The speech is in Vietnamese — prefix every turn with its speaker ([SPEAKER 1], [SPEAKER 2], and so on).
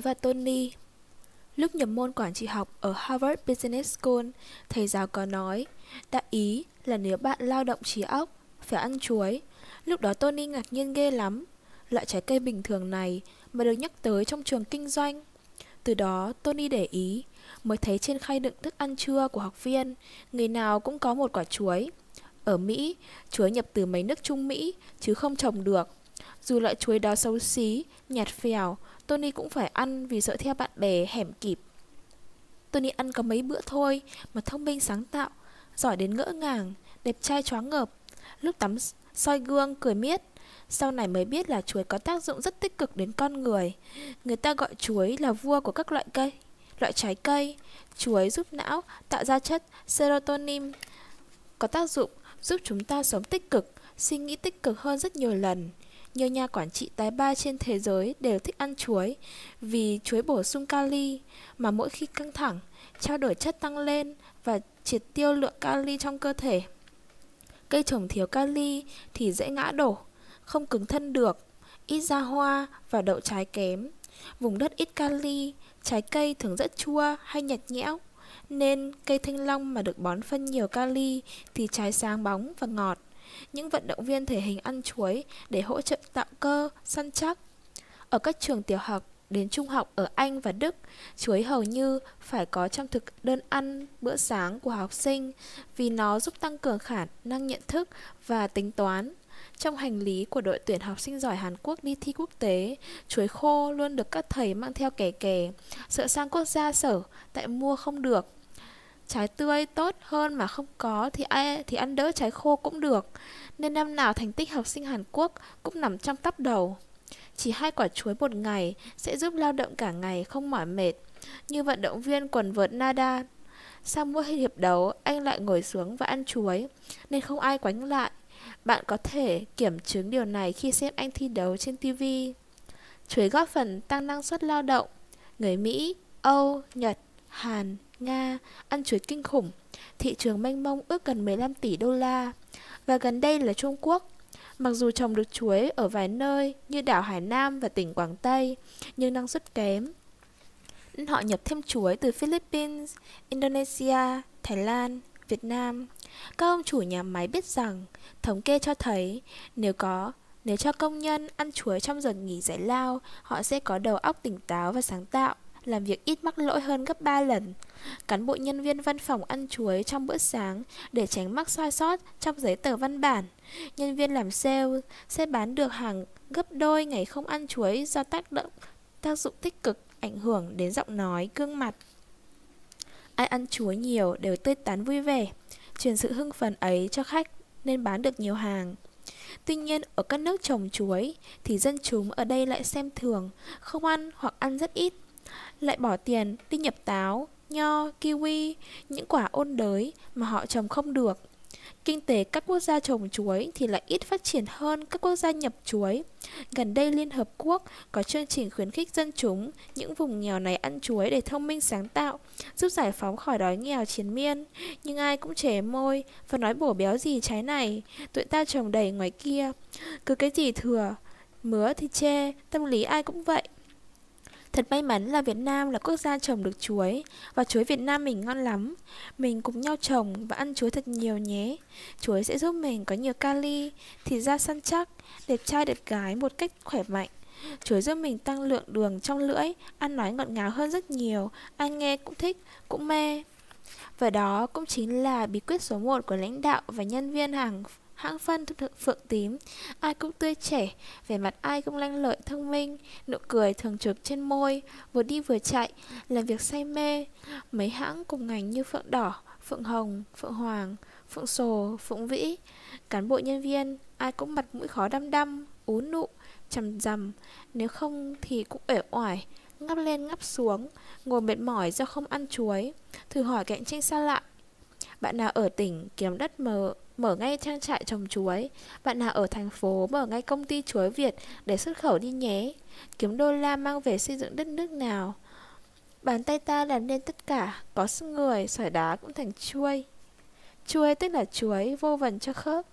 [SPEAKER 1] và Tony Lúc nhập môn quản trị học ở Harvard Business School, thầy giáo có nói, đại ý là nếu bạn lao động trí óc, phải ăn chuối. Lúc đó Tony ngạc nhiên ghê lắm. Loại trái cây bình thường này mà được nhắc tới trong trường kinh doanh. Từ đó Tony để ý, mới thấy trên khay đựng thức ăn trưa của học viên, người nào cũng có một quả chuối. Ở Mỹ, chuối nhập từ mấy nước Trung Mỹ, chứ không trồng được. Dù loại chuối đó xấu xí, nhạt phèo, Tony cũng phải ăn vì sợ theo bạn bè hẻm kịp. Tony ăn có mấy bữa thôi mà thông minh sáng tạo, giỏi đến ngỡ ngàng, đẹp trai choáng ngợp. Lúc tắm soi gương cười miết, sau này mới biết là chuối có tác dụng rất tích cực đến con người. Người ta gọi chuối là vua của các loại cây, loại trái cây. Chuối giúp não tạo ra chất serotonin, có tác dụng giúp chúng ta sống tích cực, suy nghĩ tích cực hơn rất nhiều lần. Nhiều nhà quản trị tái ba trên thế giới đều thích ăn chuối vì chuối bổ sung kali mà mỗi khi căng thẳng, trao đổi chất tăng lên và triệt tiêu lượng kali trong cơ thể. Cây trồng thiếu kali thì dễ ngã đổ, không cứng thân được, ít ra hoa và đậu trái kém. Vùng đất ít kali, trái cây thường rất chua hay nhạt nhẽo, nên cây thanh long mà được bón phân nhiều kali thì trái sáng bóng và ngọt những vận động viên thể hình ăn chuối để hỗ trợ tạo cơ, săn chắc. Ở các trường tiểu học đến trung học ở Anh và Đức, chuối hầu như phải có trong thực đơn ăn bữa sáng của học sinh vì nó giúp tăng cường khả năng nhận thức và tính toán. Trong hành lý của đội tuyển học sinh giỏi Hàn Quốc đi thi quốc tế, chuối khô luôn được các thầy mang theo kẻ kè, sợ sang quốc gia sở, tại mua không được trái tươi tốt hơn mà không có thì ai thì ăn đỡ trái khô cũng được. Nên năm nào thành tích học sinh Hàn Quốc cũng nằm trong top đầu. Chỉ hai quả chuối một ngày sẽ giúp lao động cả ngày không mỏi mệt. Như vận động viên quần vợt Nada. Sau mỗi hiệp đấu, anh lại ngồi xuống và ăn chuối, nên không ai quánh lại. Bạn có thể kiểm chứng điều này khi xem anh thi đấu trên TV. Chuối góp phần tăng năng suất lao động. Người Mỹ, Âu, Nhật, Hàn, Nga ăn chuối kinh khủng, thị trường mênh mông ước gần 15 tỷ đô la. Và gần đây là Trung Quốc. Mặc dù trồng được chuối ở vài nơi như đảo Hải Nam và tỉnh Quảng Tây, nhưng năng suất kém. Nên họ nhập thêm chuối từ Philippines, Indonesia, Thái Lan, Việt Nam. Các ông chủ nhà máy biết rằng, thống kê cho thấy nếu có nếu cho công nhân ăn chuối trong giờ nghỉ giải lao, họ sẽ có đầu óc tỉnh táo và sáng tạo làm việc ít mắc lỗi hơn gấp 3 lần. Cán bộ nhân viên văn phòng ăn chuối trong bữa sáng để tránh mắc sai sót trong giấy tờ văn bản. Nhân viên làm sale sẽ bán được hàng gấp đôi ngày không ăn chuối do tác động tác dụng tích cực ảnh hưởng đến giọng nói, gương mặt. Ai ăn chuối nhiều đều tươi tắn vui vẻ, truyền sự hưng phấn ấy cho khách nên bán được nhiều hàng. Tuy nhiên, ở các nước trồng chuối thì dân chúng ở đây lại xem thường, không ăn hoặc ăn rất ít lại bỏ tiền đi nhập táo, nho, kiwi, những quả ôn đới mà họ trồng không được. Kinh tế các quốc gia trồng chuối thì lại ít phát triển hơn các quốc gia nhập chuối. Gần đây Liên Hợp Quốc có chương trình khuyến khích dân chúng những vùng nghèo này ăn chuối để thông minh sáng tạo, giúp giải phóng khỏi đói nghèo chiến miên. Nhưng ai cũng trẻ môi và nói bổ béo gì trái này, tụi ta trồng đầy ngoài kia. Cứ cái gì thừa, mứa thì chê, tâm lý ai cũng vậy. Thật may mắn là Việt Nam là quốc gia trồng được chuối Và chuối Việt Nam mình ngon lắm. Mình cùng nhau trồng và ăn chuối thật nhiều nhé. Chuối sẽ giúp mình có nhiều kali thì da săn chắc Đẹp trai đẹp gái một cách khỏe mạnh. Chuối giúp mình tăng lượng đường trong lưỡi Ăn nói ngọt ngào hơn rất nhiều. Ai nghe cũng thích, cũng mê. Và đó cũng chính là bí quyết số 1 của lãnh đạo và nhân viên hàng hãng phân phượng tím. Ai cũng tươi trẻ, vẻ mặt ai cũng lanh lợi, thông minh. Nụ cười thường trực trên môi, vừa đi vừa chạy, làm việc say mê. Mấy hãng cùng ngành như phượng đỏ, phượng hồng, phượng hoàng, phượng sồ, phượng vĩ, cán bộ nhân viên, ai cũng mặt mũi khó đăm đăm, ú nụ chầm rằm nếu không thì cũng uể oải, ngắp lên ngắp xuống, ngồi mệt mỏi do không ăn chuối. Thử hỏi cạnh tranh xa lạ bạn nào ở tỉnh kiếm đất mở mở ngay trang trại trồng chuối. Bạn nào ở thành phố mở ngay công ty chuối Việt để xuất khẩu đi nhé. Kiếm đô la mang về xây dựng đất nước nào. Bàn tay ta làm nên tất cả, có sức người, sỏi đá cũng thành chuôi. Chuối tức là chuối, vô vần cho khớp.